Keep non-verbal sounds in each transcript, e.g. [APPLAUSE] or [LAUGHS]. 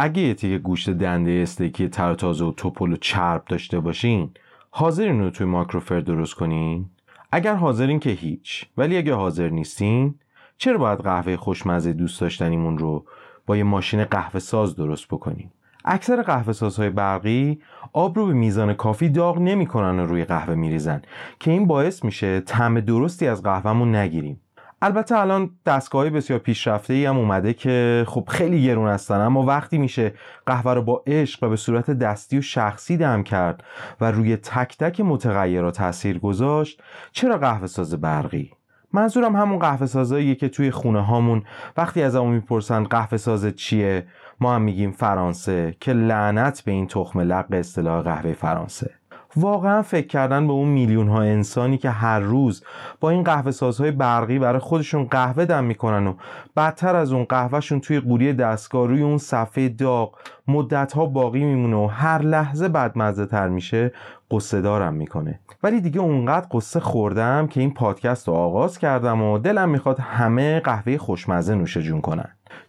اگه یه تیکه گوشت دنده استیکی تر تازه و توپل و چرب داشته باشین حاضرین رو توی ماکروفر درست کنین؟ اگر حاضرین که هیچ ولی اگه حاضر نیستین چرا باید قهوه خوشمزه دوست داشتنیمون رو با یه ماشین قهوه ساز درست بکنیم اکثر قهوه سازهای برقی آب رو به میزان کافی داغ نمی‌کنن و روی قهوه میریزن که این باعث میشه طعم درستی از قهوهمون نگیریم البته الان دستگاه بسیار پیشرفته ای هم اومده که خب خیلی گرون هستن اما وقتی میشه قهوه رو با عشق و به صورت دستی و شخصی دم کرد و روی تک تک متغیرات تاثیر گذاشت چرا قهوه ساز برقی؟ منظورم همون قهوه سازاییه که توی خونه هامون وقتی از همون می‌پرسن قهوه ساز چیه ما هم میگیم فرانسه که لعنت به این تخم لق اصطلاح قهوه فرانسه. واقعا فکر کردن به اون میلیون ها انسانی که هر روز با این قهوه سازهای برقی برای خودشون قهوه دم می‌کنن و بدتر از اون قهوهشون توی قوری دستگاه روی اون صفحه داغ مدت ها باقی میمونه و هر لحظه بدمزه تر میشه قصه دارم می‌کنه. ولی دیگه اونقدر قصه خوردم که این پادکست رو آغاز کردم و دلم می‌خواد همه قهوه خوشمزه نوشه جون کنن.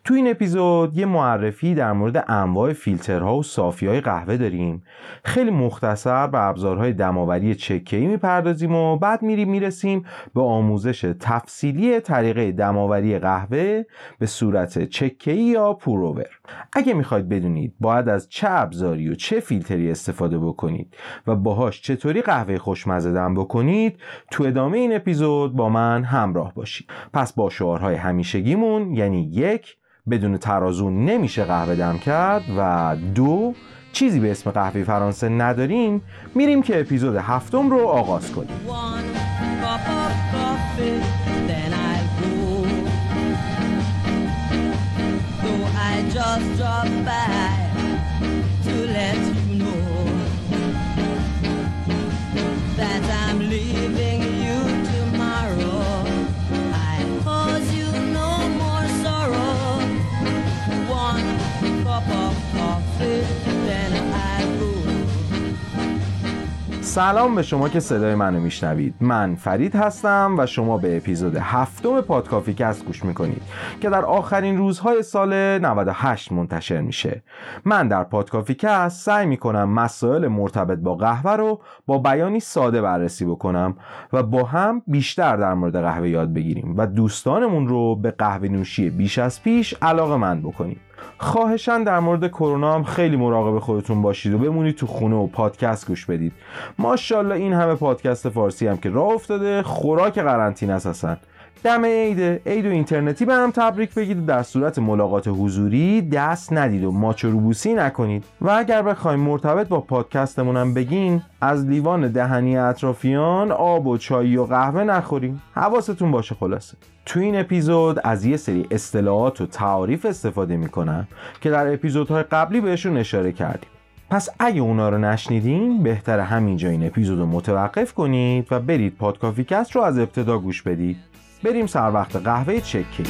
تو این اپیزود یه معرفی در مورد انواع فیلترها و صافی قهوه داریم. خیلی مختصر به ابزارهای دماوری چکه‌ای می‌پردازیم و بعد میریم می‌رسیم به آموزش تفصیلی طریقه دماوری قهوه به صورت چکه‌ای یا پوروور اگه می‌خواید بدونید باید از چه ابزاری و چه فیلتری استفاده بکنید و باهاش چطوری قهوه خوشمزه دم بکنید تو ادامه این اپیزود با من همراه باشید. پس با شعارهای همیشگیمون یعنی یک بدون ترازو نمیشه قهوه دم کرد و دو چیزی به اسم قهوه فرانسه نداریم میریم که اپیزود هفتم رو آغاز کنیم. سلام به شما که صدای منو میشنوید. من فرید هستم و شما به اپیزود هفتم پادکافی کست گوش می‌کنید که در آخرین روزهای سال 98 منتشر میشه. من در پادکافی کست سعی می‌کنم مسائل مرتبط با قهوه رو با بیانی ساده بررسی بکنم و با هم بیشتر در مورد قهوه یاد بگیریم و دوستانمون رو به قهوه نوشی بیش از پیش علاقه‌مند بکنیم. خواهشاً در مورد کرونا هم خیلی مراقب خودتون باشید و بمونید تو خونه و پادکست گوش بدید. ماشاءالله این همه پادکست فارسی هم که راه افتاده خوراک قرنطینه هستن دم عید عید و اینترنتی به هم تبریک بگید. در صورت ملاقات حضوری دست ندید و ماچ روبوسی نکنید. و اگر بخوایم مرتبط با پادکستمون هم بگین از لیوان دهنی اطرافیان آب و چای و قهوه نخوریم. حواستون باشه خلاصه. تو این اپیزود از یه سری اصطلاحات و تعاریف استفاده می‌کنم که در اپیزودهای قبلی بهشون اشاره کردیم. پس اگه اونا رو نشنیدین بهتر همینجا این اپیزود رو متوقف کنید و برید پادکافیکست رو از ابتدا گوش بدید. بریم سر وقت قهوه چکی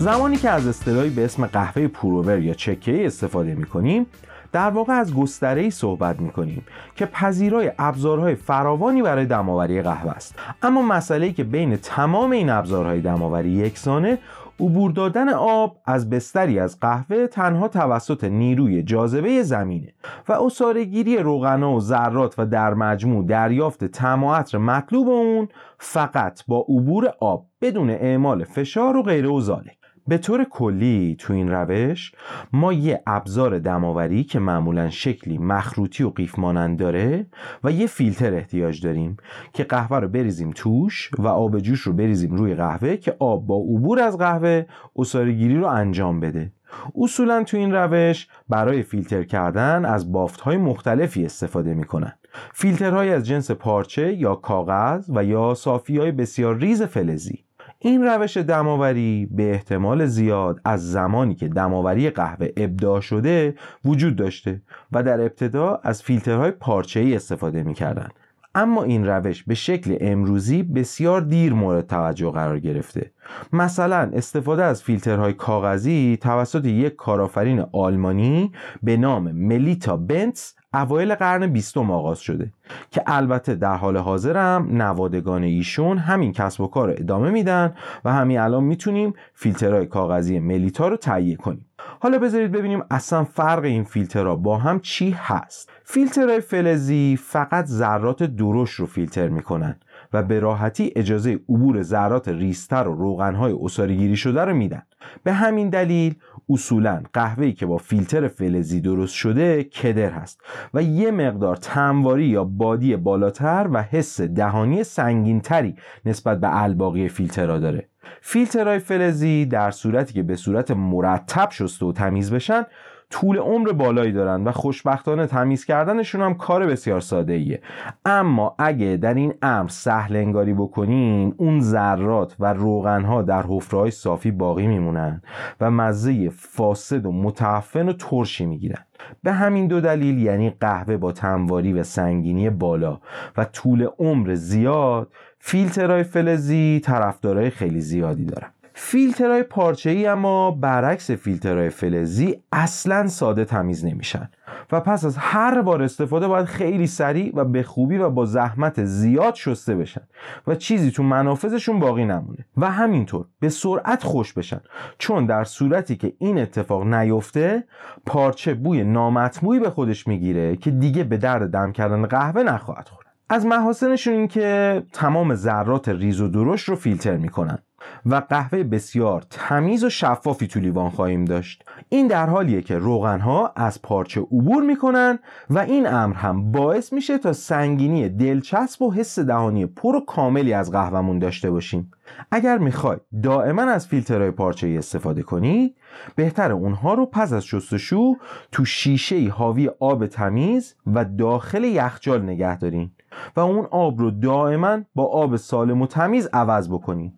زمانی که از اصطلاحی به اسم قهوه پروور یا چکه استفاده می کنیم در واقع از گستره صحبت می کنیم که پذیرای ابزارهای فراوانی برای دماوری قهوه است. اما مسئله که بین تمام این ابزارهای دماوری یکسانه عبور دادن آب از بستری از قهوه تنها توسط نیروی جاذبه زمینه و اصارگیری روغنا و ذرات و در مجموع دریافت طعم مطلوب اون فقط با عبور آب بدون اعمال فشار و غیر اوزاله به طور کلی تو این روش ما یه ابزار دماوری که معمولا شکلی مخروطی و قیف مانند داره و یه فیلتر احتیاج داریم که قهوه رو بریزیم توش و آب جوش رو بریزیم روی قهوه که آب با عبور از قهوه اصارگیری رو انجام بده. اصولا تو این روش برای فیلتر کردن از بافت های مختلفی استفاده می‌کنن. فیلترهای از جنس پارچه یا کاغذ و یا صافی های بسیار ریز فلزی. این روش دماوری به احتمال زیاد از زمانی که دماوری قهوه ابداع شده وجود داشته و در ابتدا از فیلترهای پارچه‌ای استفاده می‌کردند. اما این روش به شکل امروزی بسیار دیر مورد توجه قرار گرفته مثلا استفاده از فیلترهای کاغذی توسط یک کارآفرین آلمانی به نام ملیتا بنتس اوایل قرن بیستم آغاز شده که البته در حال حاضر هم نوادگان ایشون همین کسب و کار رو ادامه میدن و همین الان می‌تونیم فیلترهای کاغذی ملیتا رو تهیه کنیم. حالا بذارید ببینیم اصلا فرق این فیلترها با هم چی هست. فیلترهای فلزی فقط ذرات درشت رو فیلتر می‌کنن. و به راحتی اجازه عبور ذرات ریستر و روغنهای اصارگیری شده رو میدن. به همین دلیل اصولا قهوه‌ای که با فیلتر فلزی درست شده کدر هست و یه مقدار تمواری یا بادی بالاتر و حس دهانی سنگینتری نسبت به الباقی فیلترها داره. فیلترهای فلزی در صورتی که به صورت مرتب شسته و تمیز بشن طول عمر بالایی دارن و خوشبختانه تمیز کردنشون هم کار بسیار ساده ایه اما اگه در این امر سهل انگاری بکنین اون ذرات و روغنها در حفره‌های صافی باقی میمونن و مزه فاسد و متعفن و ترشی می‌گیرن. به همین دو دلیل یعنی قهوه با تنواری و سنگینی بالا و طول عمر زیاد فیلترهای فلزی طرفدارای خیلی زیادی دارن. فیلترهای پارچه ای اما برعکس فیلترهای فلزی اصلا ساده تمیز نمیشن. و پس از هر بار استفاده باید خیلی سریع و به خوبی و با زحمت زیاد شسته بشن و چیزی تو منافذشون باقی نمونه. و همینطور به سرعت خوش بشن چون در صورتی که این اتفاق نیفته پارچه بوی نامطموعی به خودش می‌گیره که دیگه به درد دم کردن قهوه نخواهد خورد. از محاسنشون این که تمام ذرات ریز و درشت رو فیلتر می‌کنن. و قهوه بسیار تمیز و شفافی تو لیوان خواهیم داشت. این در حالیه که روغنها از پارچه عبور می‌کنن و این امر هم باعث میشه تا سنگینی دلچسب و حس دهانی پر و کاملی از قهوهمون داشته باشیم. اگر می‌خوای دائما از فیلترهای پارچه ای استفاده کنی بهتر اونها رو پس از شستشو تو شیشه حاوی آب تمیز و داخل یخچال نگه دارین و اون آب رو دائما با آب سالم و تمیز عوض بکنین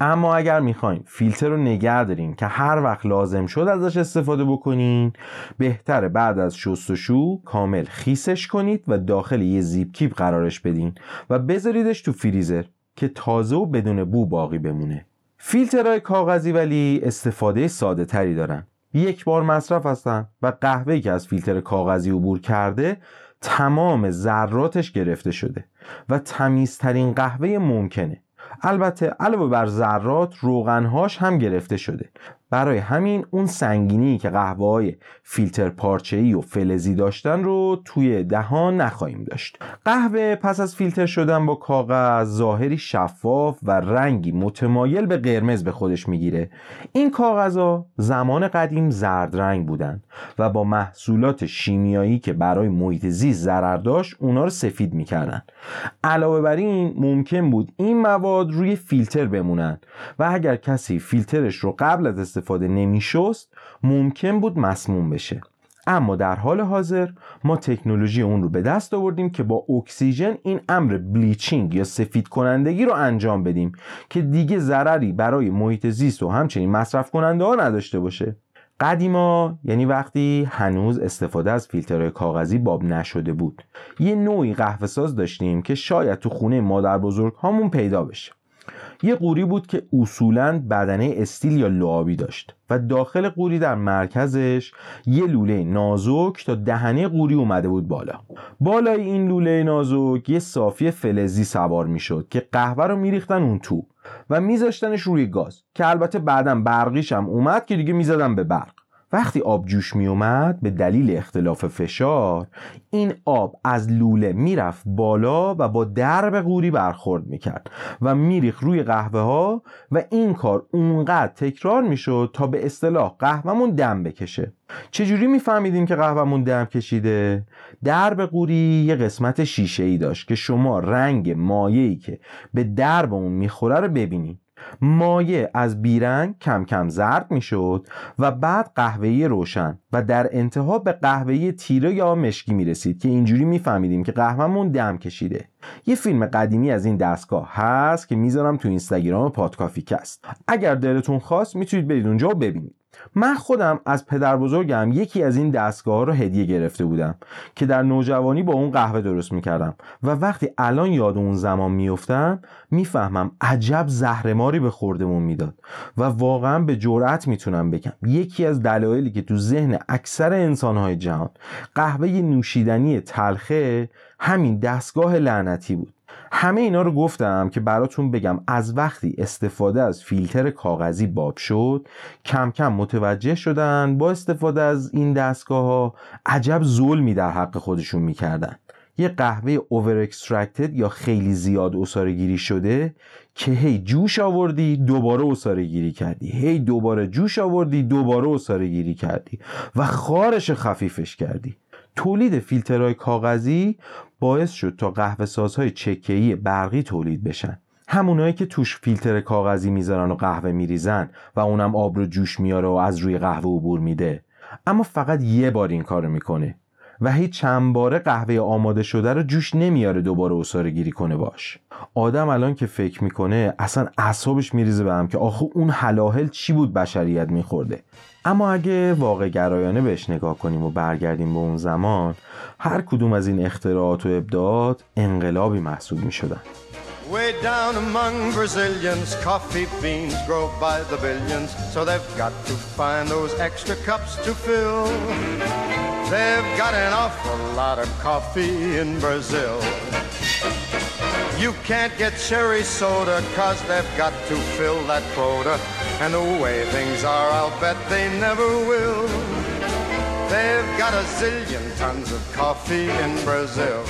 اما اگر می‌خواین فیلتر رو نگه دارین که هر وقت لازم شد ازش استفاده بکنین بهتره بعد از شستشو کامل خیسش کنید و داخل یه زیپ کیپ قرارش بدین و بذاریدش تو فریزر که تازه و بدون بو باقی بمونه. فیلترهای کاغذی ولی استفاده ساده تری دارن. یک بار مصرف هستن و قهوه‌ای که از فیلتر کاغذی عبور کرده تمام ذراتش گرفته شده و تمیزترین قهوه ممکنه. البته علاوه بر ذرات روغنهاش هم گرفته شده. برای همین اون سنگینی که قهوه های فیلتر پارچه‌ای و فلزی داشتن رو توی دهان نخواهیم داشت. قهوه پس از فیلتر شدن با کاغذ ظاهری شفاف و رنگی متمایل به قرمز به خودش می‌گیره. این کاغذها زمان قدیم زرد رنگ بودن و با محصولات شیمیایی که برای محیط زیست ضرر داشت اونا رو سفید می‌کردن. علاوه بر این ممکن بود این مواد روی فیلتر بمونن و اگر کسی فیلترش رو قبل از استفاده نمیشست ممکن بود مسموم بشه. اما در حال حاضر ما تکنولوژی اون رو به دست آوردیم که با اکسیژن این امر بلیچینگ یا سفید کنندگی رو انجام بدیم که دیگه ضرری برای محیط زیست و همچنین مصرف کننده ها نداشته باشه. قدیما یعنی وقتی هنوز استفاده از فیلترهای کاغذی باب نشده بود. یه نوعی قهوه ساز داشتیم که شاید تو خونه مادر بزرگ هامون پیدا بشه. یه قوری بود که اصولا بدنه استیل یا لعابی داشت و داخل قوری در مرکزش یه لوله نازک تا دهنه قوری اومده بود بالا. بالای این لوله نازک یه صافی فلزی سوار می‌شد که قهوه رو میریختن اون تو و میذاشتنش روی گاز که البته بعدا برقیش هم اومد که دیگه می‌زدن به برق. وقتی آب جوش می اومد به دلیل اختلاف فشار این آب از لوله می‌رفت بالا و با درب قوری برخورد می‌کرد و میریخ روی قهوه ها و این کار اونقدر تکرار می‌شد تا به اصطلاح قهوهمون دم بکشه چجوری میفهمیدیم که قهوهمون دم کشیده؟ درب قوری یه قسمت شیشه ای داشت که شما رنگ مایعی که به درب اون می‌خوره رو ببینید مایع از بیرنگ کم کم زرد می‌شد و بعد قهوه‌ای روشن و در انتها به قهوه‌ای تیره یا مشکی می رسید که اینجوری میفهمیدیم که قهوهمون دم کشیده. یه فیلم قدیمی از این دستگاه هست که می‌ذارم تو اینستاگرام پادکافیکست اگر دلتون خواست می‌تونید برید اونجا و ببینید. من خودم از پدر بزرگم یکی از این دستگاه رو هدیه گرفته بودم که در نوجوانی با اون قهوه درست می‌کردم. و وقتی الان یاد اون زمان میفتم می‌فهمم عجب زهرماری به خوردمون می‌داد و واقعا به جرأت می‌تونم بگم. یکی از دلایلی که تو ذهن اکثر انسانهای جهان قهوه نوشیدنی تلخه همین دستگاه لعنتی بود. همه اینا رو گفتم که براتون بگم از وقتی استفاده از فیلتر کاغذی باب شد کم کم متوجه شدن با استفاده از این دستگاه ها عجب ظلمی در حق خودشون می‌کردن. یه قهوه over extracted یا خیلی زیاد عصاره گیری شده که هی جوش آوردی دوباره عصاره گیری کردی. هی دوباره جوش آوردی دوباره عصاره گیری کردی. و خوار و خفیفش کردی. تولید فیلترهای کاغذی باعث شد تا قهوه سازهای چکه‌ای برقی تولید بشن. همونایی که توش فیلتر کاغذی می‌ذارن و قهوه میریزن و اونم آب رو جوش میاره و از روی قهوه عبور میده. اما فقط یه بار این کارو می‌کنه. و هیچ چند باره قهوه آماده شده رو جوش نمیاره دوباره اصاره گیری کنه باش. آدم الان که فکر می‌کنه اصلا اعصابش میریزه به هم که آخه اون حلاهل چی بود بشریت میخورده. اما اگه واقع گرایانه بهش نگاه کنیم و برگردیم به اون زمان هر کدوم از این اختراعات و ابداعات انقلابی محسوب می‌شدن. Way down among Brazilians, coffee beans grow by the billions, so they've got to find those extra cups to fill. They've got an awful lot of coffee in Brazil. You can't get cherry soda cause they've got to fill that quota. And the way things are, I'll bet they never will. They've got a zillion tons of coffee in Brazil.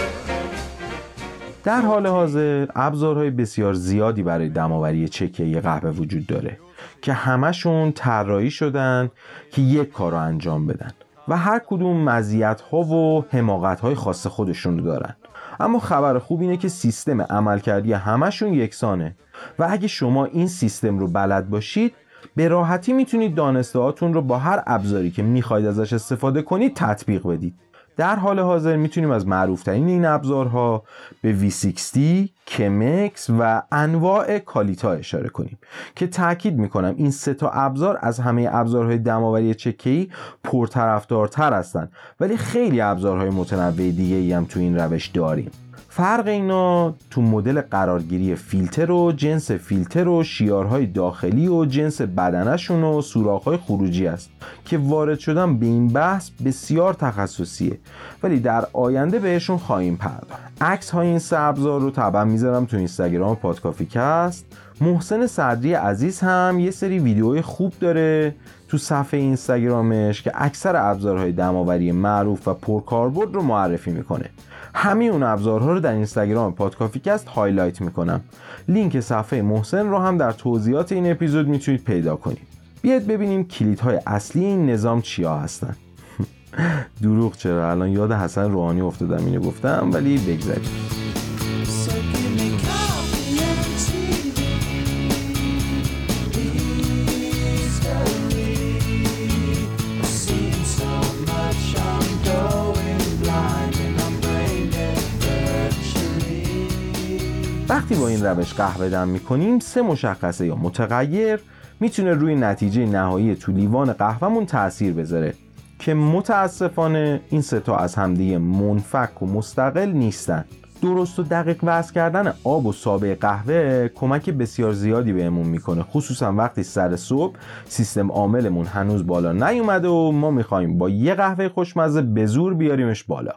در حال حاضر ابزارهای بسیار زیادی برای دماوری چکه قهوه وجود داره که همشون طراحی شدن که یک کار رو انجام بدن و هر کدوم مزیت ها و حماقت های خاص خودشون رو دارن. اما خبر خوب اینه که سیستم عملکردی همشون یکسانه. و اگه شما این سیستم رو بلد باشید به راحتی می‌تونید دانسته رو با هر ابزاری که می‌خواید ازش استفاده کنید تطبیق بدید. در حال حاضر می‌تونیم از معروفترین این ابزارها به V60, کمکس و انواع کالیتا اشاره کنیم که تاکید می‌کنم این سه تا ابزار از همه ابزارهای دماوری چکه‌ای پرطرفدارتر هستند ولی خیلی ابزارهای متنوع دیگه ای هم تو این روش داریم. فرق اینا تو مدل قرارگیری فیلتر و جنس فیلتر و شیارهای داخلی و جنس بدنشون و سوراخهای خروجی است که وارد شدن به این بحث بسیار تخصصیه ولی در آینده بهشون خواهیم پرداخت. عکس های این سه ابزار رو طبعا می‌ذارم تو اینستاگرام پادکافیکست محسن صدری عزیز هم یه سری ویدیوهای خوب داره تو صفحه اینستاگرامش که اکثر ابزارهای دم‌آوری معروف و پرکاربرد رو معرفی می‌کنه. همه اون ابزارها رو در اینستاگرام پادکافیکست highlight می‌کنم. لینک صفحه محسن رو هم در توضیحات این اپیزود می‌تونید پیدا کنید. بیاید ببینیم کلیدهای اصلی این نظام چیا هستن. [LAUGHS] دروغ چرا؟ الان یاد حسن روحانی افتادم اینو گفتم ولی بگذاریم. روش قهوه دم می‌کنیم سه مشخصه یا متغیر می‌تونه روی نتیجه نهایی تو لیوان قهوهمون تاثیر بذاره. که متاسفانه این سه تا از همدیگه منفک و مستقل نیستن. درست و دقیق وضع کردن آب و سابه قهوه کمک بسیار زیادی بهمون می‌کنه. خصوصا وقتی سر صبح سیستم عاملمون هنوز بالا نیومده و ما می‌خوایم با یه قهوه خوشمزه به زور بیاریمش بالا.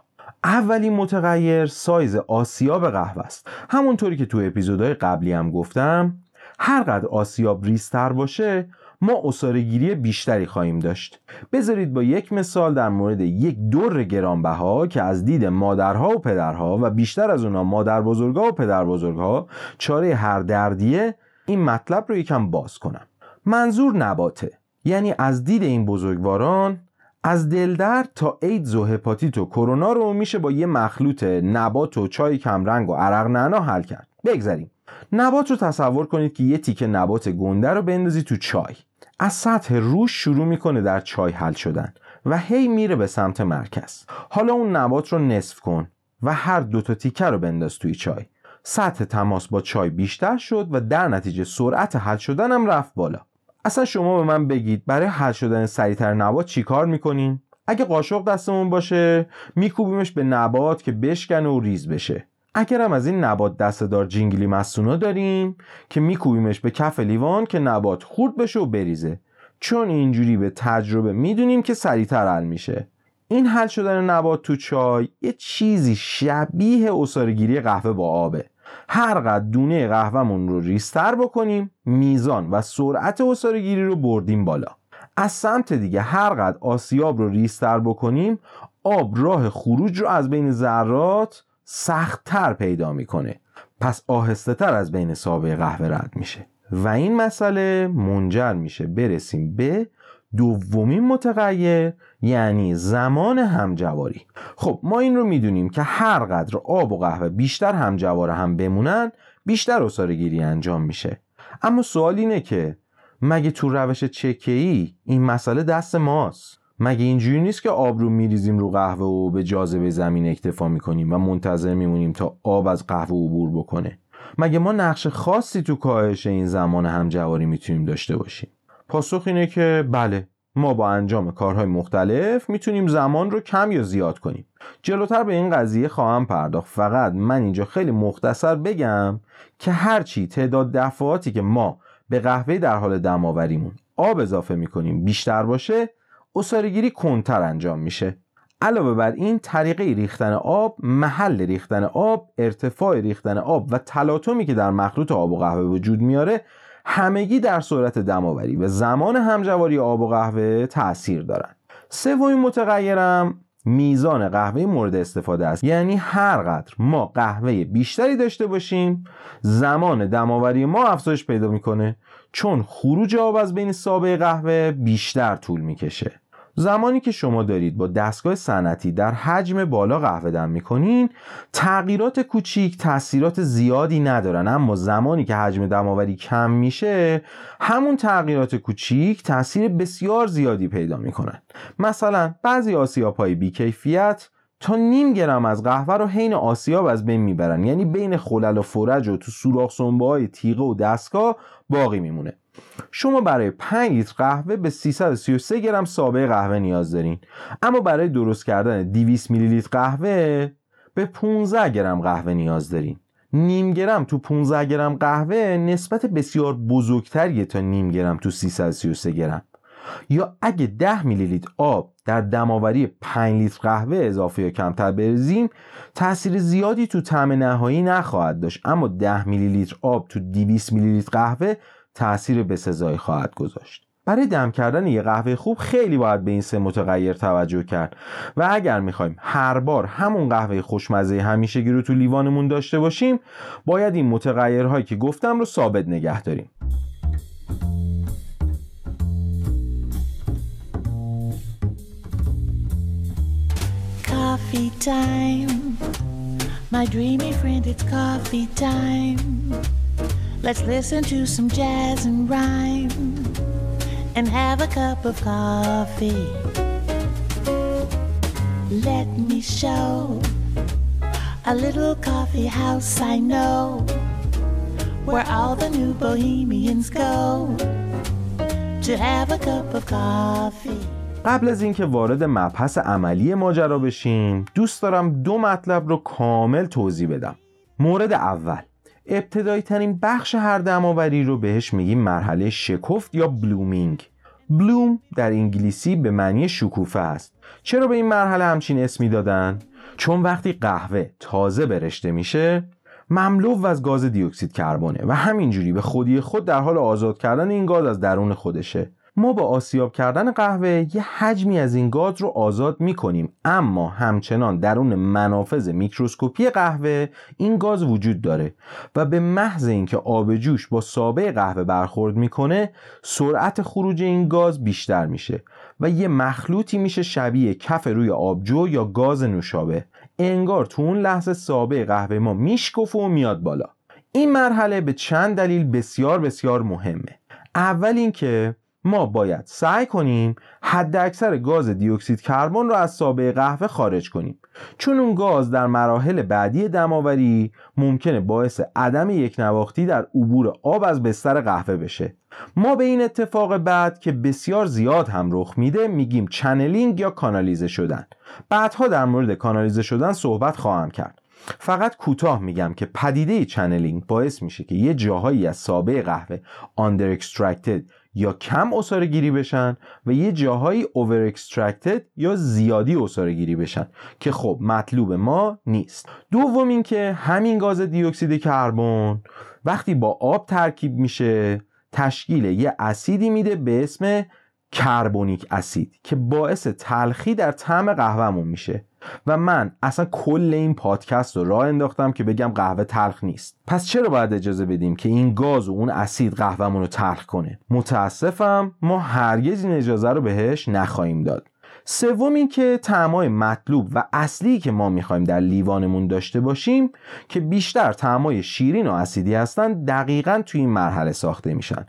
اولین متغیر سایز آسیاب قهوه است. همونطوری که تو اپیزودهای قبلی هم گفتم هرقدر آسیاب ریستر باشه ما اصارگیری بیشتری خواهیم داشت. بذارید با یک مثال در مورد یک دور گرانبها که از دید مادرها و پدرها و بیشتر از اونا مادر بزرگها و پدر بزرگها چاره هر دردیه این مطلب رو یکم باز کنم. منظور نباته. یعنی از دید این بزرگواران از دلدرد تا ایدز و هپاتیت و کرونا رو میشه با یه مخلوط نبات و چای کمرنگ و عرق نعنا حل کرد. بگذریم. نبات رو تصور کنید که یه تیکه نبات گنده رو بندازی تو چای. از سطح روش شروع می‌کنه در چای حل شدن و هی میره به سمت مرکز. حالا اون نبات رو نصف کن و هر دو تا تیکه رو بنداز توی چای. سطح تماس با چای بیشتر شد و در نتیجه سرعت حل شدن هم رفت بالا. اصلا شما به من بگید برای حل شدن سریعتر نبات چیکار می‌کنین؟ اگه قاشق دستمون باشه میکوبیمش به نبات که بشکنه و ریز بشه. اگر هم از این نبات دستدار جینگلی مستونا داریم که میکوبیمش به کف لیوان که نبات خورد بشه و بریزه. چون اینجوری به تجربه می‌دونیم که سریعتر حل میشه. این حل شدن نبات تو چای یه چیزی شبیه اصارگیری قهوه با آبه. هر قد دونه قهوهمون رو ریستر بکنیم میزان و سرعت اصارگیری رو بردیم بالا. از سمت دیگه هر قد آسیاب رو ریستر بکنیم آب راه خروج رو از بین ذرات سختتر پیدا می‌کنه. پس آهسته تر از بین سابه قهوه رد میشه. و این مسئله منجر میشه برسیم به دومین متغیر یعنی زمان همجواری. خب ما این رو می‌دونیم که هر قدر آب و قهوه بیشتر همجوار هم بمونن بیشتر اصاره گیری انجام میشه. اما سوال اینه که مگه تو روش چکه ای این مسئله دست ماست؟ مگه اینجوری نیست که آب رو میریزیم رو قهوه و به جاذبه زمین اکتفا می‌کنیم و منتظر میمونیم تا آب از قهوه عبور بکنه؟ مگه ما نقش خاصی تو کاهش این زمان همجواری می‌تونیم داشته باشیم؟ پاسخ اینه که بله ما با انجام کارهای مختلف می‌تونیم زمان رو کم یا زیاد کنیم. جلوتر به این قضیه خواهم پرداخت. فقط من اینجا خیلی مختصر بگم که هرچی تعداد دفعاتی که ما به قهوه در حال دماوریمون آب اضافه می‌کنیم بیشتر باشه اصارگیری کنتر انجام میشه. علاوه بر این طریقه ریختن آب محل ریختن آب ارتفاع ریختن آب و تلاطمی که در مخلوط آب و قهوه وجود میاره همگی در صورت دماوری و زمان همجواری آب و قهوه تاثیر دارن. سومین متغیرم میزان قهوه مورد استفاده است. یعنی هر قدر ما قهوه بیشتری داشته باشیم زمان دماوری ما افزایش پیدا می‌کنه چون خروج آب از بین سابه قهوه بیشتر طول می‌کشه. زمانی که شما دارید با دستگاه صنعتی در حجم بالا قهوه دم می‌کنین تغییرات کوچیک تاثیرات زیادی ندارن. اما زمانی که حجم دماوری کم میشه همون تغییرات کوچیک تاثیر بسیار زیادی پیدا می‌کنن. مثلا بعضی آسیاب های بیکیفیت تا نیم گرم از قهوه رو حین آسیاب از بین می‌برن. یعنی بین خلل و فرج و تو سوراخ سنبه های تیغه و دستگاه باقی میمونه. شما برای 5 لیتر قهوه به 333 گرم سابه قهوه نیاز دارین. اما برای درست کردن 200 میلی لیتر قهوه به 15 گرم قهوه نیاز دارین. نیم گرم تو 15 گرم قهوه نسبت بسیار بزرگتریه تا نیم گرم تو 333 گرم. یا اگه 10 میلی لیتر آب در دماوری 5 لیتر قهوه اضافه یا کمتر بریزیم تاثیر زیادی تو طعم نهایی نخواهد داشت. اما 10 میلی لیتر آب تو 200 میلی لیتر قهوه تاثیر بسزایی خواهد گذاشت. برای دم کردن یه قهوه خوب خیلی باید به این سه متغیر توجه کرد. و اگر می‌خوایم هر بار همون قهوه خوشمزه همیشگی رو تو لیوانمون داشته باشیم باید این متغیرهایی که گفتم رو ثابت نگه داریم. Coffee time, my dreamy friend, it's coffee time. Let's listen to some jazz and rhyme and have a cup of coffee. Let me show a little coffee house I know where all the new bohemians go to have a cup of coffee. قبل از اینکه وارد مبحث عملی ماجرا بشیم دوست دارم دو مطلب رو کامل توضیح بدم مورد اول ابتدایی ترین بخش هر دماوری رو بهش میگیم مرحله شکفت یا بلومینگ. بلوم در انگلیسی به معنی شکوفه است. چرا به این مرحله همچین اسمی دادن؟ چون وقتی قهوه تازه برشته میشه مملو از گاز دیوکسید کربونه و همینجوری به خودی خود در حال آزاد کردن این گاز از درون خودشه. ما با آسیاب کردن قهوه یه حجمی از این گاز رو آزاد می کنیم اما همچنان درون منافذ میکروسکوپی قهوه این گاز وجود داره و به محض اینکه آب جوش با سابه قهوه برخورد می‌کنه سرعت خروج این گاز بیشتر میشه و یه مخلوطی میشه شبیه کف روی آبجو یا گاز نوشابه. انگار تو اون لحظه سابه قهوه ما میشکفه و میاد بالا. این مرحله به چند دلیل بسیار بسیار مهمه. اول اینکه ما باید سعی کنیم حد اکثر گاز دیوکسید کربن رو از سابه قهوه خارج کنیم. چون اون گاز در مراحل بعدی دماوری ممکنه باعث عدم یک نواختی در عبور آب از بستر قهوه بشه. ما به این اتفاق بد که بسیار زیاد هم رخ میده میگیم channeling یا کانالیزه شدن. بعدها در مورد کانالیزه شدن صحبت خواهم کرد. فقط کوتاه میگم که پدیده channeling باعث میشه که یه جاهایی از ساب قهوه under extracted یا کم عصاره گیری بشن و یه جاهایی over extracted یا زیادی عصاره گیری بشن که خب مطلوب ما نیست. دوم اینکه همین گاز دیوکسید کربن وقتی با آب ترکیب میشه تشکیل یه اسیدی میده به اسم کربونیک اسید که باعث تلخی در طعم قهوهمون میشه. و من اصلا کل این پادکست رو راه انداختم که بگم قهوه تلخ نیست. پس چرا باید اجازه بدیم که این گاز و اون اسید قهوهمون رو تلخ کنه؟ متاسفم ما هرگز این اجازه رو بهش نخواهیم داد. سوم این که طعمای مطلوب و اصلی که ما می‌خوایم در لیوانمون داشته باشیم که بیشتر طعمای شیرین و اسیدی هستن دقیقا توی این مرحله ساخته میشن.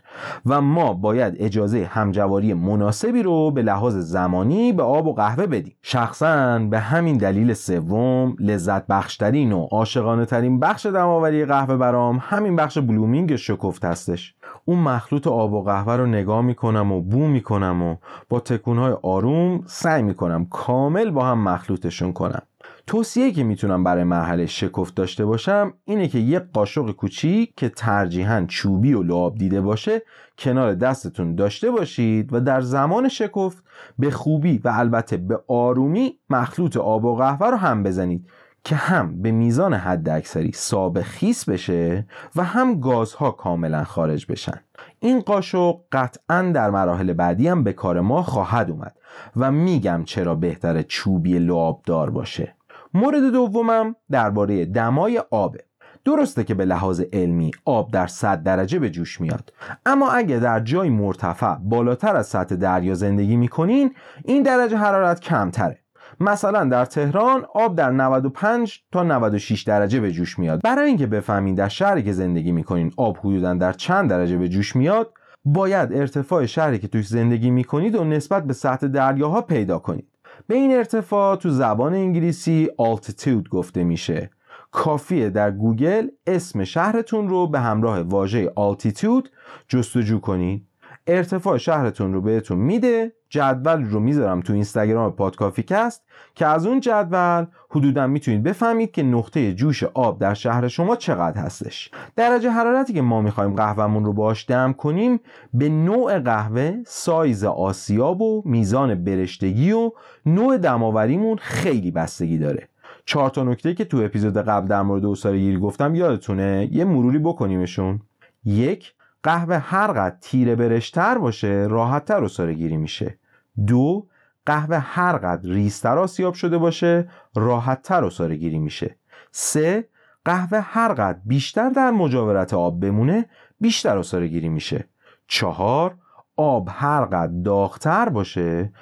و ما باید اجازه همجواری مناسبی رو به لحاظ زمانی به آب و قهوه بدیم. شخصا به همین دلیل سوم لذت بخشترین و عاشقانه ترین بخش دماوری قهوه برام همین بخش بلومینگ شکفت هستش. اون مخلوط آب و قهوه رو نگاه می‌کنم و بو می‌کنم و با تکونهای آروم سعی می‌کنم کامل با هم مخلوطشون کنم. توصیه که می‌تونم برای مرحله شکفت داشته باشم اینه که یه قاشق کوچیک که ترجیحاً چوبی و لعاب دیده باشه کنار دستتون داشته باشید و در زمان شکفت به خوبی و البته به آرومی مخلوط آب و قهوه رو هم بزنید. که هم به میزان حد اکثری سابه خیس بشه و هم گازها کاملا خارج بشن. این قاشق قطعا در مراحل بعدی هم به کار ما خواهد اومد و میگم چرا بهتر چوبی لعابدار باشه. مورد دومم درباره دمای آبه. درسته که به لحاظ علمی آب در 100 درجه به جوش میاد. اما اگه در جای مرتفع بالاتر از سطح دریا زندگی می‌کنین این درجه حرارت کمتره. مثلا در تهران آب در 95 تا 96 درجه به جوش میاد. برای اینکه بفهمین در شهری که زندگی می‌کنین آب حدودا در چند درجه به جوش میاد باید ارتفاع شهری که توش زندگی می‌کنید رو نسبت به سطح دریاها پیدا کنید. به این ارتفاع تو زبان انگلیسی altitude گفته میشه. کافیه در گوگل اسم شهرتون رو به همراه واژه altitude جستجو کنید ارتفاع شهرتون رو بهتون میده جدول رو می‌ذارم تو اینستاگرام پادکافیکست که از اون جدول حدودا می‌تونید بفهمید که نقطه جوش آب در شهر شما چقدر هستش. درجه حرارتی که ما می‌خوایم قهوهمون رو باش دم کنیم به نوع قهوه سایز آسیاب و میزان برشتگی و نوع دماوریمون خیلی بستگی داره. چهار تا نکته که تو اپیزود قبل در مورد گیری گفتم یادتونه؟ یه مروری بکنیمشون. یک قهوه هر قد تیره برشتر باشه راحتتر گیری میشه. دو قهوه هر قد ریستر آسیاب شده باشه راحتتر و گیری میشه. سه قهوه هر قد بیشتر در مجاورت آب بمونه بیشتر و گیری میشه. چهار آب هر قد داغتر باشه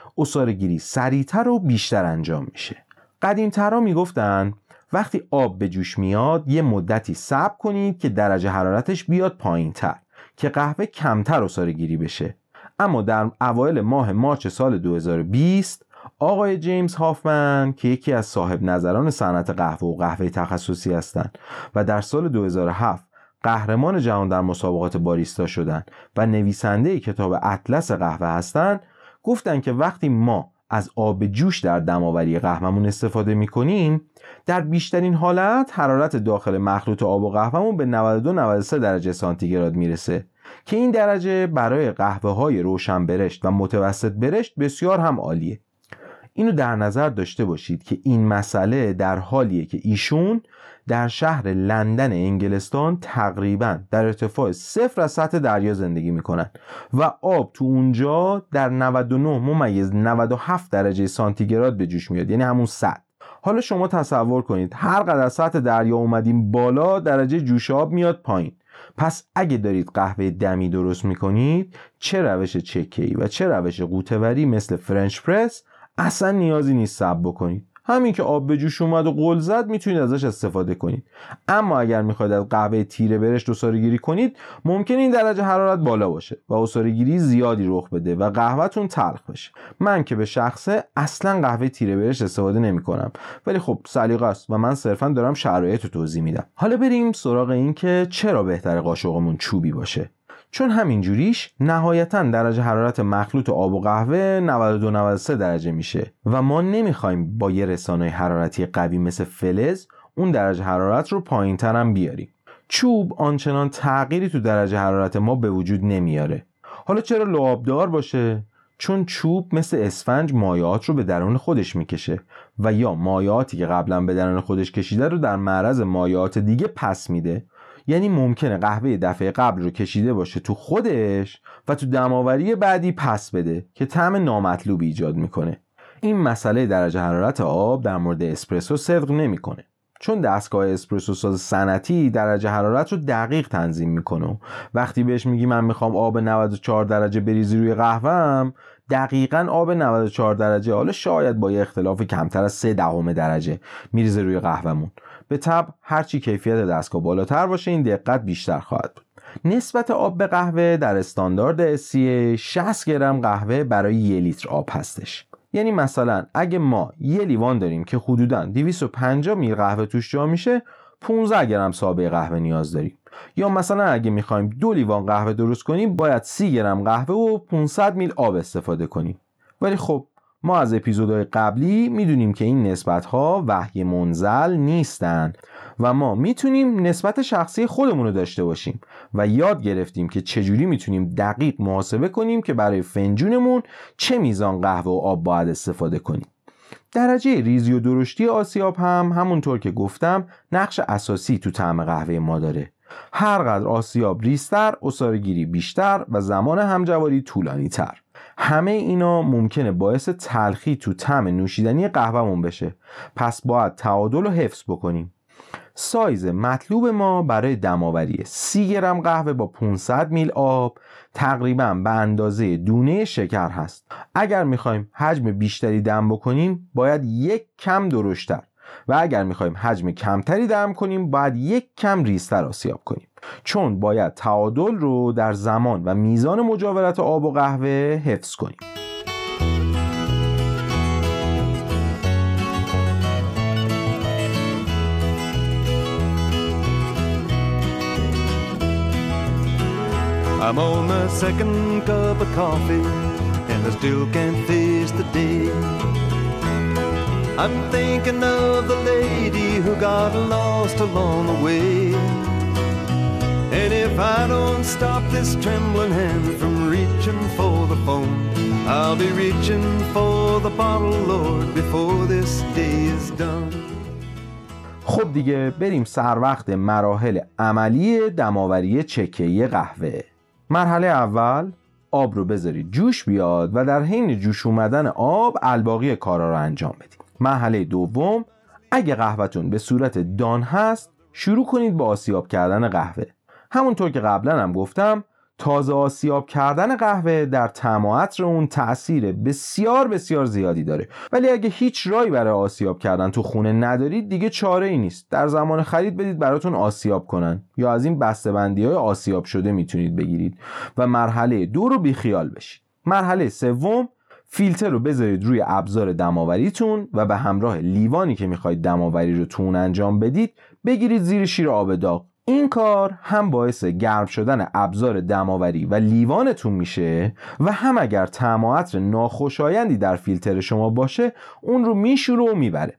گیری سریعتر و بیشتر انجام میشه. قدیمترا می‌گفتن وقتی آب به جوش میاد یه مدتی صبر کنید که درجه حرارتش بیاد پایین تر که قهوه کمتر اصاره گیری بشه. اما در اوایل ماه مارچ سال 2020 آقای جیمز هافمن که یکی از صاحب نظران صنعت قهوه و قهوه تخصصی هستند و در سال 2007 قهرمان جهان در مسابقات باریستا شدن و نویسنده کتاب اطلس قهوه هستند گفتند که وقتی ما از آب جوش در دماوری قهوهمون استفاده می‌کنیم در بیشترین حالت حرارت داخل مخلوط آب و قهوهمون به 92 93 درجه سانتیگراد می‌رسه. که این درجه برای قهوه های روشن برشت و متوسط برشت بسیار هم عالیه. اینو در نظر داشته باشید که این مسئله در حالیه که ایشون در شهر لندن انگلستان تقریبا در ارتفاع صفر از سطح دریا زندگی می‌کنن و آب تو اونجا در 99 ممیز 97 درجه سانتیگراد به جوش میاد یعنی همون 100 حالا شما تصور کنید هر قدر سطح دریا اومدیم بالا درجه جوش آب میاد پایین. پس اگه دارید قهوه دمی درست می‌کنید چه روش چکهی و چه روش قوتوری مثل فرنچ پرس اصلا نیازی نیست سب بکنید. همین که آب به جوش اومد و قل زد می‌تونید ازش استفاده کنید. اما اگر می‌خواید از قهوه تیره برشت اساره گیری کنید ممکن این درجه حرارت بالا باشه و اساره گیری زیادی رخ بده و قهوهتون تلخ بشه. من که به شخصه اصلا قهوه تیره برشت استفاده نمی کنم ولی خب سلیقه است و من صرفا دارم شرایط رو توضیح میدم. حالا بریم سراغ این که چرا بهتر قاشقمون چوبی باشه. چون همین جوریش نهایتا درجه حرارت مخلوط آب و قهوه 92 93 درجه میشه و ما نمی‌خوایم با یه رسانه حرارتی قوی مثل فلز اون درجه حرارت رو پایین هم بیاریم. چوب آنچنان تغییری تو درجه حرارت ما به وجود نمیاره. حالا چرا لعابدار باشه؟ چون چوب مثل اسفنج مایعات رو به درون خودش می‌کشه و یا مایعاتی که قبلا به درون خودش کشیده رو در معرض مایعات دیگه پس میده یعنی ممکنه قهوه دفعه قبل رو کشیده باشه تو خودش و تو دماوری بعدی پس بده که طعم نامطلوب ایجاد می‌کنه. این مسئله درجه حرارت آب در مورد اسپرسو صدق نمی‌کنه. چون دستگاه اسپرسو ساز سنتی درجه حرارت رو دقیق تنظیم می‌کنه. وقتی بهش میگی من می‌خوام آب 94 درجه بریزی روی قهوهم دقیقا آب 94 درجه. حالا شاید با یه اختلاف کمتر از 3 دهم درجه میریزه روی قهوهمون. به طب هرچی کیفیت دستگاه بالاتر باشه این دقت بیشتر خواهد بود. نسبت آب به قهوه در استاندارد SCA 60 گرم قهوه برای یک لیتر آب هستش. یعنی مثلا اگه ما یه لیوان داریم که حدودا 250 میل قهوه توش جا میشه 15 گرم سابه قهوه نیاز داریم. یا مثلا اگه می‌خوایم دو لیوان قهوه درست کنیم باید 30 گرم قهوه و 500 میل آب استفاده کنیم. ولی خب ما از اپیزودهای قبلی می‌دونیم که این نسبت ها وحی منزل نیستن و ما می‌تونیم نسبت شخصی خودمون رو داشته باشیم و یاد گرفتیم که چجوری می‌تونیم دقیق محاسبه کنیم که برای فنجونمون چه میزان قهوه و آب باید استفاده کنیم. درجه ریزی و درشتی آسیاب هم همونطور که گفتم نقش اساسی تو طعم قهوه ما داره. هرقدر آسیاب ریستر، اصارگیری بیشتر و زمان همجواری طولانی تر همه اینا ممکنه باعث تلخی تو طعم نوشیدنی قهوهمون بشه. پس باید تعادل رو حفظ بکنیم. سایز مطلوب ما برای دماوری 30 گرم قهوه با 500 میل آب تقریبا به اندازه دونه شکر هست. اگر می‌خوایم حجم بیشتری دم بکنیم باید یک کم درشتر. و اگر می‌خوایم حجم کمتری دم کنیم باید یک کم ریزتر آسیاب کنیم چون باید تعادل رو در زمان و میزان مجاورت آب و قهوه حفظ کنیم second cup of coffee and I still can't face the day. I'm thinking of the lady who got lost along the way. And if I don't stop this trembling hand from reaching for the phone, I'll be reaching for the bottle, Lord, before this day is done. خب دیگه بریم سر وقت مراحل عملی دماوری چکهی قهوه مرحله اول آب رو بذارید جوش بیاد و در حین جوش اومدن آب الباقی کارا رو انجام بدید مرحله دوم اگه قهوهتون به صورت دان هست شروع کنید با آسیاب کردن قهوه. همونطور که قبلا هم گفتم تازه آسیاب کردن قهوه در طعم اون تاثیر بسیار بسیار زیادی داره. ولی اگه هیچ رای برای آسیاب کردن تو خونه ندارید دیگه چاره ای نیست. در زمان خرید بدید براتون آسیاب کنن. یا از این بسته‌بندی های آسیاب شده می‌تونید بگیرید. و مرحله دو رو بیخیال بشید. مرحله سوم فیلتر رو بذارید روی ابزار دماوریتون و به همراه لیوانی که می‌خواید دماوری رو تون انجام بدید بگیرید زیر شیر آب داغ. این کار هم باعث گرم شدن ابزار دماوری و لیوانتون میشه و هم اگر طعم ناخوشایندی در فیلتر شما باشه اون رو میشوره و می‌بره.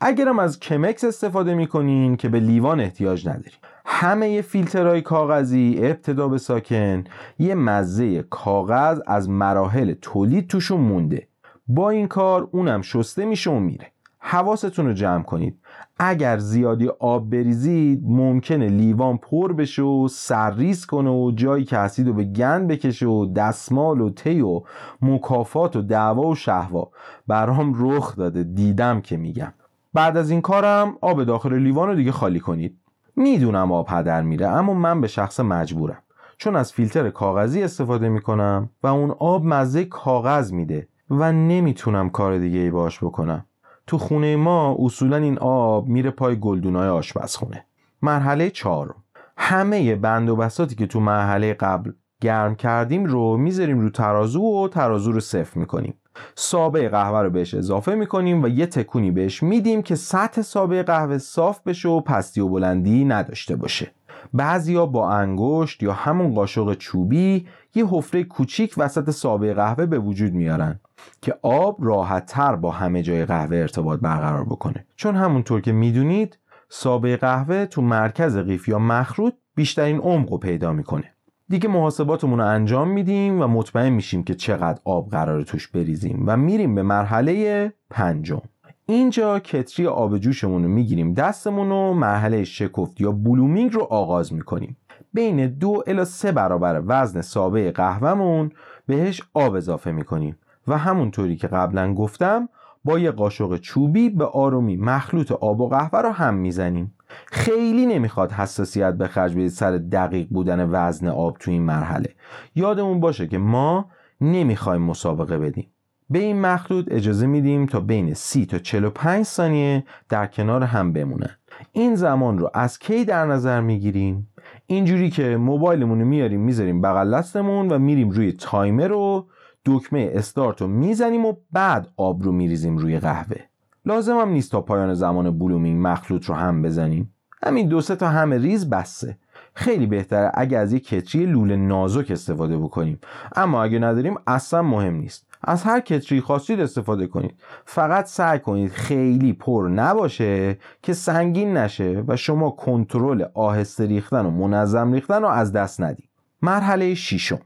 اگرم از کمکس استفاده می‌کنین که به لیوان احتیاج ندارین. همه فیلترهای کاغذی ابتدا به ساکن یه مزه کاغذ از مراحل تولید توشون مونده. با این کار اونم شسته میشه و میره. حواستون رو جمع کنید. اگر زیادی آب بریزید ممکنه لیوان پر بشه و سرریز کنه و جایی که هستید و به گند بکشه و دستمال و تی و مکافات و دعوا و شهوا. برام رخ داده دیدم که میگم. بعد از این کارم آب داخل لیوان رو دیگه خالی کنید. می‌دونم آب هدر میره اما من به شخص مجبورم. چون از فیلتر کاغذی استفاده می‌کنم و اون آب مزه کاغذ میده و نمی‌تونم کار دیگه ای باش بکنم. تو خونه ما اصولا این آب میره پای گلدونای آشپزخونه. مرحله چهارم. همه بند و بساتی که تو مرحله قبل گرم کردیم رو می‌ذاریم رو ترازو و ترازو رو صفر می‌کنیم. سابه قهوه رو بهش اضافه می‌کنیم و یه تکونی بهش میدیم که سطح سابه قهوه صاف بشه و پستی و بلندی نداشته باشه. بعضیا با انگشت یا همون قاشق چوبی یه حفره کوچیک وسط سابه قهوه به وجود میارن که آب راحت تر با همه جای قهوه ارتباط برقرار بکنه. چون همونطور که می‌دونید سابه قهوه تو مرکز قیف یا مخروط بیشترین عمق رو پیدا می‌کنه. دیگه محاسباتمون رو انجام میدیم و مطمئن میشیم که چقدر آب قرار توش بریزیم و میریم به مرحله پنجم. اینجا کتری آب جوشمون رو می‌گیریم دستمون رو مرحله شکفت یا بلومینگ رو آغاز می‌کنیم. بین دو الا سه برابر وزن سابه قهوهمون بهش آب اضافه می‌کنیم و همونطوری که قبلا گفتم با یه قاشق چوبی به آرومی مخلوط آب و قهوه رو هم می‌زنیم. خیلی نمی‌خواد حساسیت به خرج بدید سر دقیق بودن وزن آب تو این مرحله. یادمون باشه که ما نمی‌خوایم مسابقه بدیم. به این مخلوط اجازه میدیم تا بین 30 تا 45 ثانیه در کنار هم بمونن. این زمان رو از کی در نظر می‌گیریم؟ اینجوری که موبایلمون رو میاریم می‌ذاریم بغل دستمون و میریم روی تایمر رو دکمه استارت رو می‌زنیم و بعد آب رو میریزیم روی قهوه. لازم هم نیست تا پایان زمان blooming مخلوط رو هم بزنیم. همین دو سه تا هم ریز بسه خیلی بهتره اگه از یک کتری لوله نازک استفاده بکنیم. اما اگه نداریم اصلا مهم نیست. از هر کتری خواستید استفاده کنید. فقط سعی کنید خیلی پر نباشه که سنگین نشه و شما کنترل آهسته ریختن و منظم ریختن رو از دست ندید. مرحله ششم.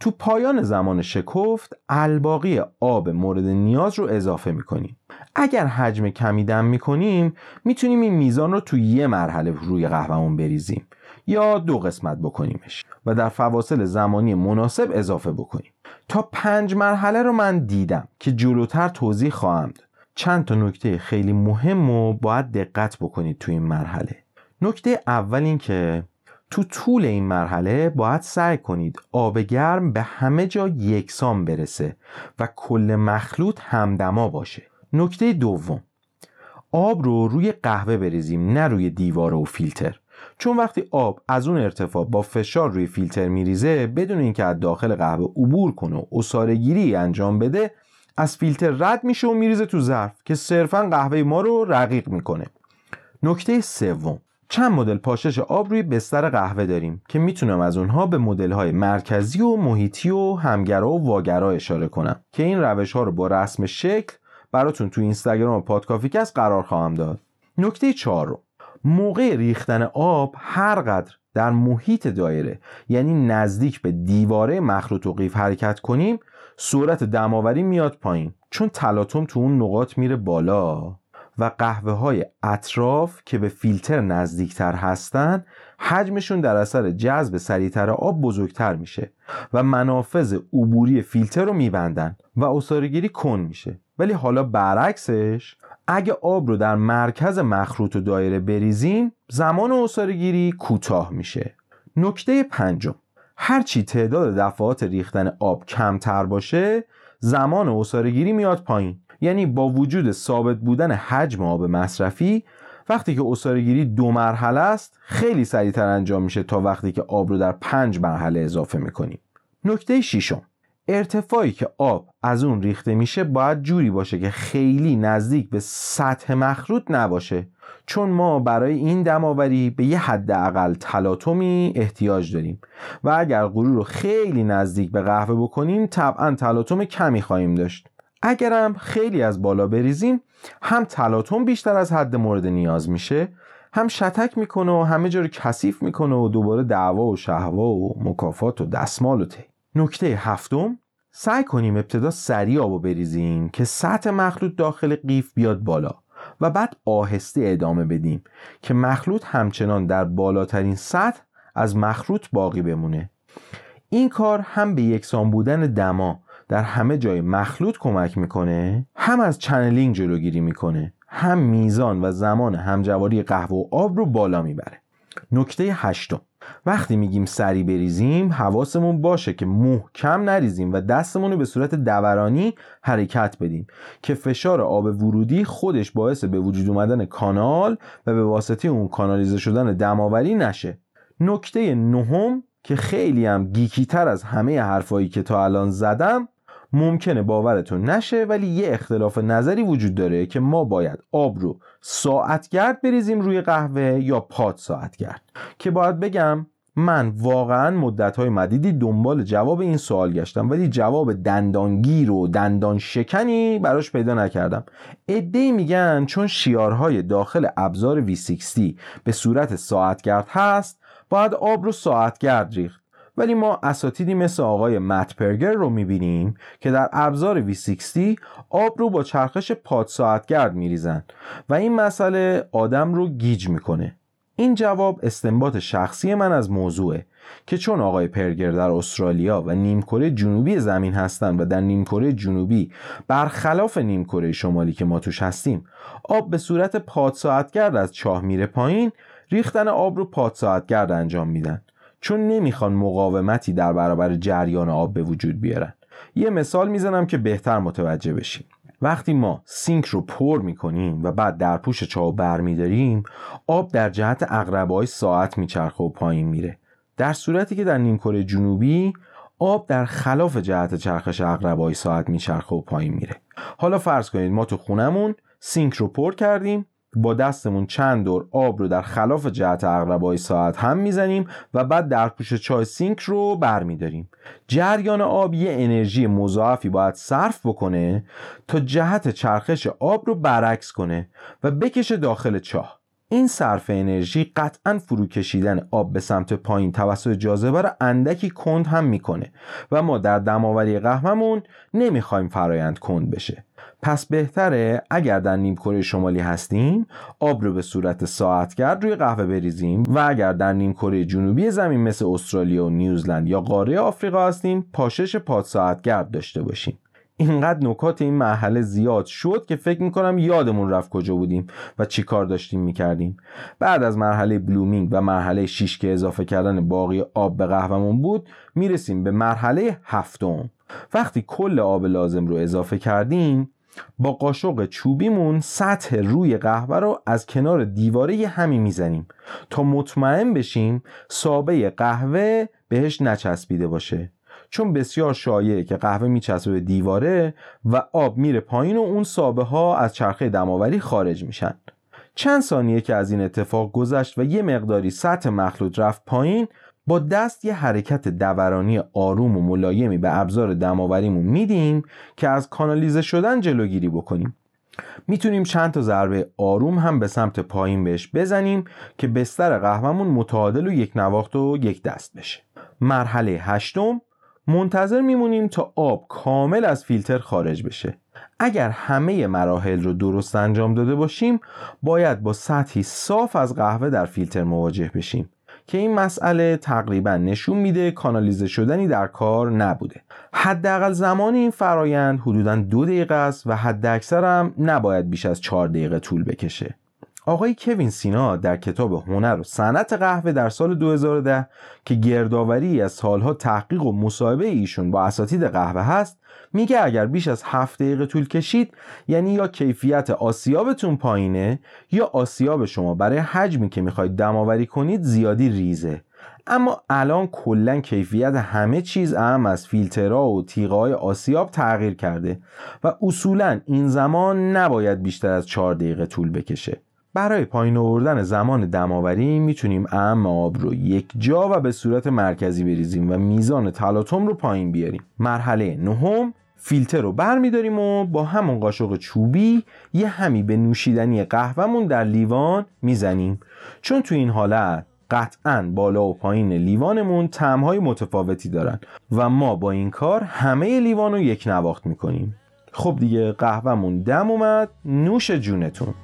تو پایان زمان شکفت الباقی آب مورد نیاز رو اضافه می‌کنیم. اگر حجم کمی دم می‌کنیم می‌تونیم این میزان رو تو یه مرحله روی قهوهمون بریزیم یا دو قسمت بکنیمش و در فواصل زمانی مناسب اضافه بکنیم. تا پنج مرحله رو من دیدم که جلوتر توضیح خواهم داد. چند تا نکته خیلی مهم و باید دقت بکنید تو این مرحله. نکته اول این که تو طول این مرحله باید سعی کنید آب گرم به همه جا یکسان برسه و کل مخلوط همدما باشه. نکته دوم. آب رو روی قهوه بریزیم نه روی دیوار و فیلتر. چون وقتی آب از اون ارتفاع با فشار روی فیلتر میریزه بدون اینکه از داخل قهوه عبور کنه و اصارگیری انجام بده از فیلتر رد میشه و میریزه تو ظرف که صرفا قهوه ما رو رقیق می‌کنه. نکته سوم. چند مدل پاشش آب روی بستر قهوه داریم که می‌تونم از اونها به مدل های مرکزی و محیطی و همگرا و واگرا اشاره کنم که این روش ها رو با رسم شکل براتون تو اینستاگرام پادکافیکست قرار خواهم داد. نکته چهارم. موقع ریختن آب هر قدر در محیط دایره یعنی نزدیک به دیواره مخروط و قیف حرکت کنیم سرعت دم‌آوری میاد پایین چون تلاطم تو اون نقاط میره بالا. و قهوه های اطراف که به فیلتر نزدیکتر هستن حجمشون در اثر جذب سریعتر آب بزرگتر میشه و منافذ عبوری فیلتر رو میبندن و عصاره‌گیری کند میشه. ولی حالا برعکسش اگه آب رو در مرکز مخروط و دایره بریزیم زمان اصارگیری کوتاه میشه. نکته پنجم هرچی تعداد دفعات ریختن آب کمتر باشه زمان اصارگیری میاد پایین. یعنی با وجود ثابت بودن حجم آب مصرفی وقتی که اصارگیری دو مرحله است خیلی سریعتر انجام میشه تا وقتی که آب رو در پنج مرحله اضافه می‌کنیم. نکته ششم. ارتفاعی که آب از اون ریخته میشه باید جوری باشه که خیلی نزدیک به سطح مخروط نباشه. چون ما برای این دماوری به یه حداقل تلاطمی احتیاج داریم. و اگر غرور رو خیلی نزدیک به قهوه بکنیم طبعا تلاطم کمی خواهیم داشت. اگرم خیلی از بالا بریزیم هم تلاطم بیشتر از حد مورد نیاز میشه هم شتک می‌کنه و همه جا رو کثیف می‌کنه و دوباره دعوا و شهوا و مکافات و دستمال و تی نکته هفتم سعی کنیم ابتدا سریع آبو بریزیم که سطح مخلوط داخل قیف بیاد بالا و بعد آهسته ادامه بدیم که مخلوط همچنان در بالاترین سطح از مخلوط باقی بمونه. این کار هم به یکسان بودن دما در همه جای مخلوط کمک می‌کنه هم از چنلینگ جلوگیری می‌کنه هم میزان و زمان همجواری قهوه و آب رو بالا می‌بره. نکته هشتم. وقتی میگیم سری بریزیم حواسمون باشه که محکم نریزیم و دستمون رو به صورت دورانی حرکت بدیم که فشار آب ورودی خودش باعث به وجود اومدن کانال و به واسطه اون کانالیزه شدن دماوری نشه. نکته نهم که خیلی هم گیکی تر از همه حرفایی که تا الان زدم ممکنه باورتون نشه ولی یه اختلاف نظری وجود داره که ما باید آب رو ساعتگرد بریزیم روی قهوه یا پاد ساعتگرد. که باید بگم من واقعا مدت های مدیدی دنبال جواب این سوال گشتم ولی جواب دندانگیر و دندان شکنی براش پیدا نکردم. ادهی میگن چون شیارهای داخل ابزار V60 به صورت ساعتگرد هست باید آب رو ساعتگرد ریخت. ولی ما اساتیدی مثل آقای مت پرگر رو می‌بینیم که در ابزار V60 آب رو با چرخش پاد ساعتگرد میریزن و این مسئله آدم رو گیج می‌کنه. این جواب استنباط شخصی من از موضوعه که چون آقای پرگر در استرالیا و نیمکره جنوبی زمین هستند و در نیمکره جنوبی برخلاف نیمکره شمالی که ما توش هستیم آب به صورت پاد ساعتگرد از چاه میره پایین ریختن آب رو پاد ساعتگرد انجام میدن. چون نمی‌خوان مقاومتی در برابر جریان آب به وجود بیارن. یه مثال می‌زنم که بهتر متوجه بشیم وقتی ما سینک رو پر می‌کنیم و بعد درپوش چاه رو بر میداریم آب در جهت عقربه ساعت میچرخه و پایین میره. در صورتی که در نیمکره جنوبی آب در خلاف جهت چرخش عقربه ساعت میچرخه و پایین میره. حالا فرض کنید ما تو خونمون سینک رو پر کردیم با دستمون چند دور آب رو در خلاف جهت عقربه‌های ساعت هم می‌زنیم و بعد درپوش چاه سینک رو برمیداریم. جریان آب یه انرژی مضاعفی باید صرف بکنه تا جهت چرخش آب رو برعکس کنه و بکشه داخل چاه. این صرف انرژی قطعا فرو کشیدن آب به سمت پایین توسط جاذبه رو اندکی کند هم می‌کنه و ما در دماوری قهوهمون نمی‌خوایم فرایند کند بشه. پس بهتره اگر در نیمکره شمالی هستیم آب رو به صورت ساعتگرد روی قهوه بریزیم و اگر در نیمکره جنوبی زمین مثل استرالیا و نیوزلند یا قاره آفریقا هستیم پاشش پاد ساعتگرد داشته باشیم. اینقدر نکات این مرحله زیاد شد که فکر می‌کنم یادمون رفت کجا بودیم و چی کار داشتیم می‌کردیم. بعد از مرحله بلومینگ و مرحله 6 که اضافه کردن باقی آب به قهوهمون بود می‌رسیم به مرحله هفتم. وقتی کل آب لازم رو اضافه کردیم با قاشق چوبیمون سطح روی قهوه رو از کنار دیواره همی می‌زنیم تا مطمئن بشیم سابه قهوه بهش نچسبیده باشه. چون بسیار شایعه که قهوه میچسبه به دیواره و آب میره پایین و اون سابه ها از چرخه دماوری خارج میشن. چند ثانیه که از این اتفاق گذشت و یه مقداری سطح مخلوط رفت پایین با دست یه حرکت دورانی آروم و ملایمی به ابزار دماوریمون میدیم که از کانالیزه شدن جلوگیری بکنیم. می‌تونیم چند تا ضربه آروم هم به سمت پایین بهش بزنیم که بستر قهوهمون متعادل و یک نواخت و یک دست بشه. مرحله هشتم منتظر میمونیم تا آب کامل از فیلتر خارج بشه. اگر همه مراحل رو درست انجام داده باشیم باید با سطحی صاف از قهوه در فیلتر مواجه بشیم. که این مسئله تقریبا نشون میده کانالیزه شدنی در کار نبوده. حداقل زمان این فرایند حدودا دو دقیقه است و حد اکثرم نباید بیش از چهار دقیقه طول بکشه. آقای کوین سینا در کتاب هنر و صنعت قهوه در سال 2010 که گردآوری از سالها تحقیق و مصاحبه ایشون با اساتید قهوه هست میگه اگر بیش از هفت دقیقه طول کشید یعنی یا کیفیت آسیابتون پایینه یا آسیاب شما برای حجمی که می‌خواید دماوری کنید زیادی ریزه. اما الان کلا کیفیت همه چیز اهم از فیلترها و تیغای آسیاب تغییر کرده و اصولا این زمان نباید بیشتر از چهار دقیقه طول بکشه. برای پایین آوردن زمان دماوری می‌تونیم اهم آب رو یک جا و به صورت مرکزی بریزیم و میزان تلاطم رو پایین بیاریم. مرحله نهم فیلتر رو بر میداریم و با همون قاشق چوبی یه همی به نوشیدنی قهوهمون در لیوان می‌زنیم چون تو این حالت قطعا بالا و پایین لیوانمون تعمهای متفاوتی دارن و ما با این کار همه لیوان رو یک نواخت می‌کنیم خب دیگه قهوهمون دم اومد نوش جونتون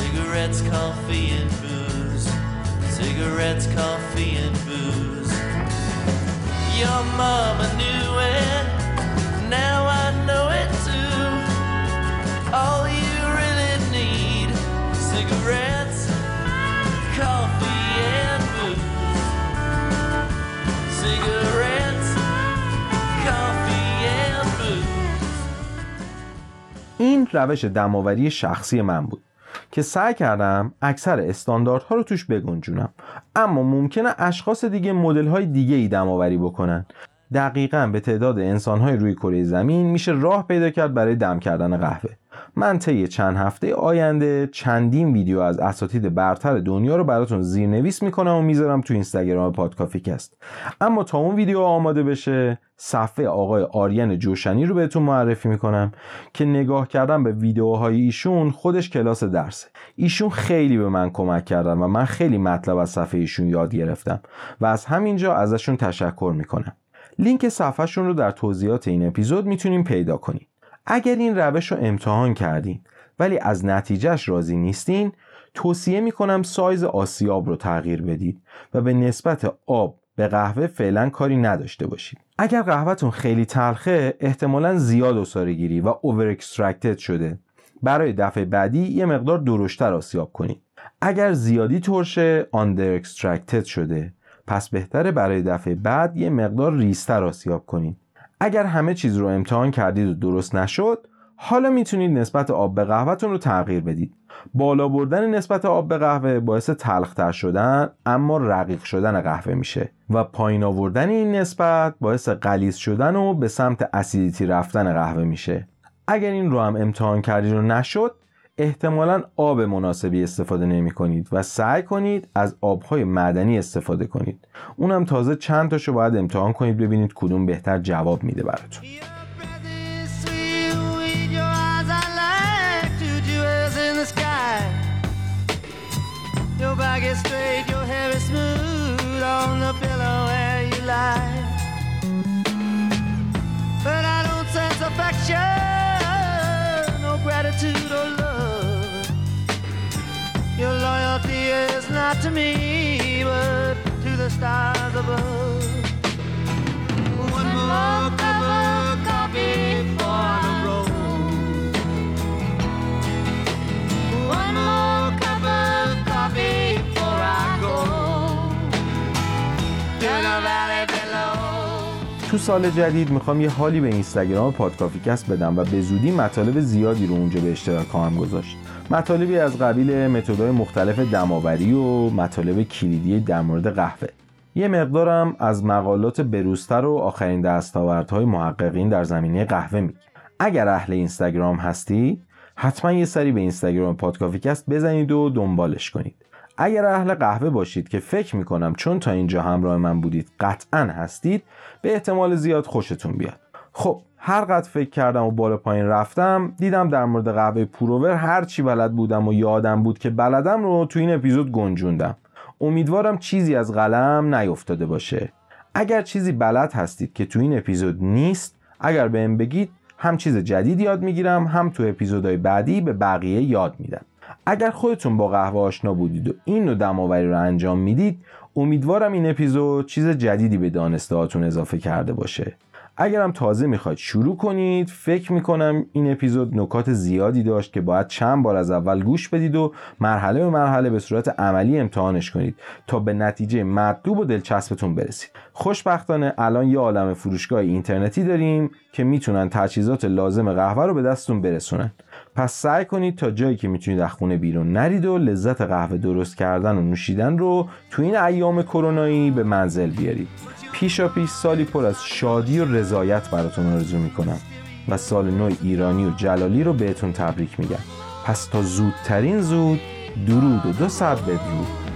cigarettes, coffee, and booze. Cigarettes, coffee, and booze. your mama knew it. Now I know it too. All you really need cigarettes, coffee, and booze. Cigarettes, coffee, and booze. این روش دماوری شخصی من بود. که سعی کردم اکثر استانداردها رو توش بگنجونم. اما ممکنه اشخاص دیگه مدل های دیگه ای دماوری بکنن. دقیقا به تعداد انسان های روی کره زمین میشه راه پیدا کرد برای دم کردن قهوه. من طی چند هفته آینده چندین ویدیو از اساتید برتر دنیا رو براتون زیرنویس می‌کنم و می‌ذارم تو اینستاگرام پادکافیکست. اما تا اون ویدیو آماده بشه صفحه آقای آریان جوشنی رو بهتون معرفی می‌کنم که نگاه کردم به ویدیوهای ایشون خودش کلاس درسه. ایشون خیلی به من کمک کردن و من خیلی مطلب از صفحه ایشون یاد گرفتم و از همینجا ازشون تشکر می‌کنم. لینک صفحهشون رو در توضیحات این اپیزود می‌تونیم پیدا کنیم اگر این روش رو امتحان کردین ولی از نتیجهش راضی نیستین توصیه می‌کنم سایز آسیاب رو تغییر بدید و به نسبت آب به قهوه فعلا کاری نداشته باشید. اگر قهوهتون خیلی تلخه احتمالا زیاد عصاره گیری و over extracted شده. برای دفعه بعدی یه مقدار درشتر آسیاب کنید. اگر زیادی ترشه under extracted شده. پس بهتره برای دفعه بعد یه مقدار ریزتر آسیاب کنید. اگر همه چیز رو امتحان کردید و درست نشد حالا می‌تونید نسبت آب به قهوهتون رو تغییر بدید. بالا بردن نسبت آب به قهوه باعث تلختر شدن اما رقیق شدن قهوه میشه و پایین آوردن این نسبت باعث قلیز شدن و به سمت اسیدیتی رفتن قهوه میشه. اگر این رو هم امتحان کردید و نشد احتمالا آب مناسبی استفاده نمی کنید و سعی کنید از آبهای معدنی استفاده کنید. اونم تازه چند تاشو باید امتحان کنید ببینید کدوم بهتر جواب میده براتون. Gratitude Is not to me, but to the stars above. One more cup تو سال جدید می‌خوام یه حالی به اینستاگرام پادکافیکست بدم و به زودی مطالب زیادی رو اونجا به اشتراک خواهم گذاشت. مطالبی از قبیل متدهای مختلف دم‌آوری و مطالب کلیدی در مورد قهوه. یه مقدارم از مقالات بروزتر و آخرین دستاوردهای محققین در زمینه قهوه میگم اگر اهل اینستاگرام هستی حتما یه سری به اینستاگرام پادکافیکست بزنید و دنبالش کنید. اگر اهل قهوه باشید که فکر می‌کنم چون تا اینجا همراه من بودید قطعا هستید به احتمال زیاد خوشتون بیاد. خب هر قد فکر کردم و بالا پایین رفتم دیدم در مورد قهوه پروور هر چی بلد بودم و یادم بود که بلدم رو تو این اپیزود گنجوندم. امیدوارم چیزی از قلم نیفتاده باشه. اگر چیزی بلد هستید که تو این اپیزود نیست اگر بهم بگید هم چیز جدید یاد می‌گیرم هم تو اپیزودهای بعدی به بقیه یاد میدم. اگر خودتون با قهوه آشنا بودید و این نوع دماوری رو انجام می‌دید امیدوارم این اپیزود چیز جدیدی به دانسته هاتون اضافه کرده باشه. اگرم تازه می‌خواید شروع کنید فکر می‌کنم این اپیزود نکات زیادی داشت که باید چند بار از اول گوش بدید و مرحله به مرحله به صورت عملی امتحانش کنید تا به نتیجه مطلوب و دلچسبتون برسید. خوشبختانه الان یه عالم فروشگاه اینترنتی داریم که می‌تونن تجهیزات لازم قهوه رو به دستتون برسونن. پس سعی کنید تا جایی که می‌تونید از خونه بیرون نرید و لذت قهوه درست کردن و نوشیدن رو تو این ایام کرونایی به منزل بیارید. پیشا پیش سالی پر از شادی و رضایت براتون آرزو می‌کنم و سال نو ایرانی و جلالی رو بهتون تبریک میگم. پس تا زودترین زود درود و دو ساعت بدرود.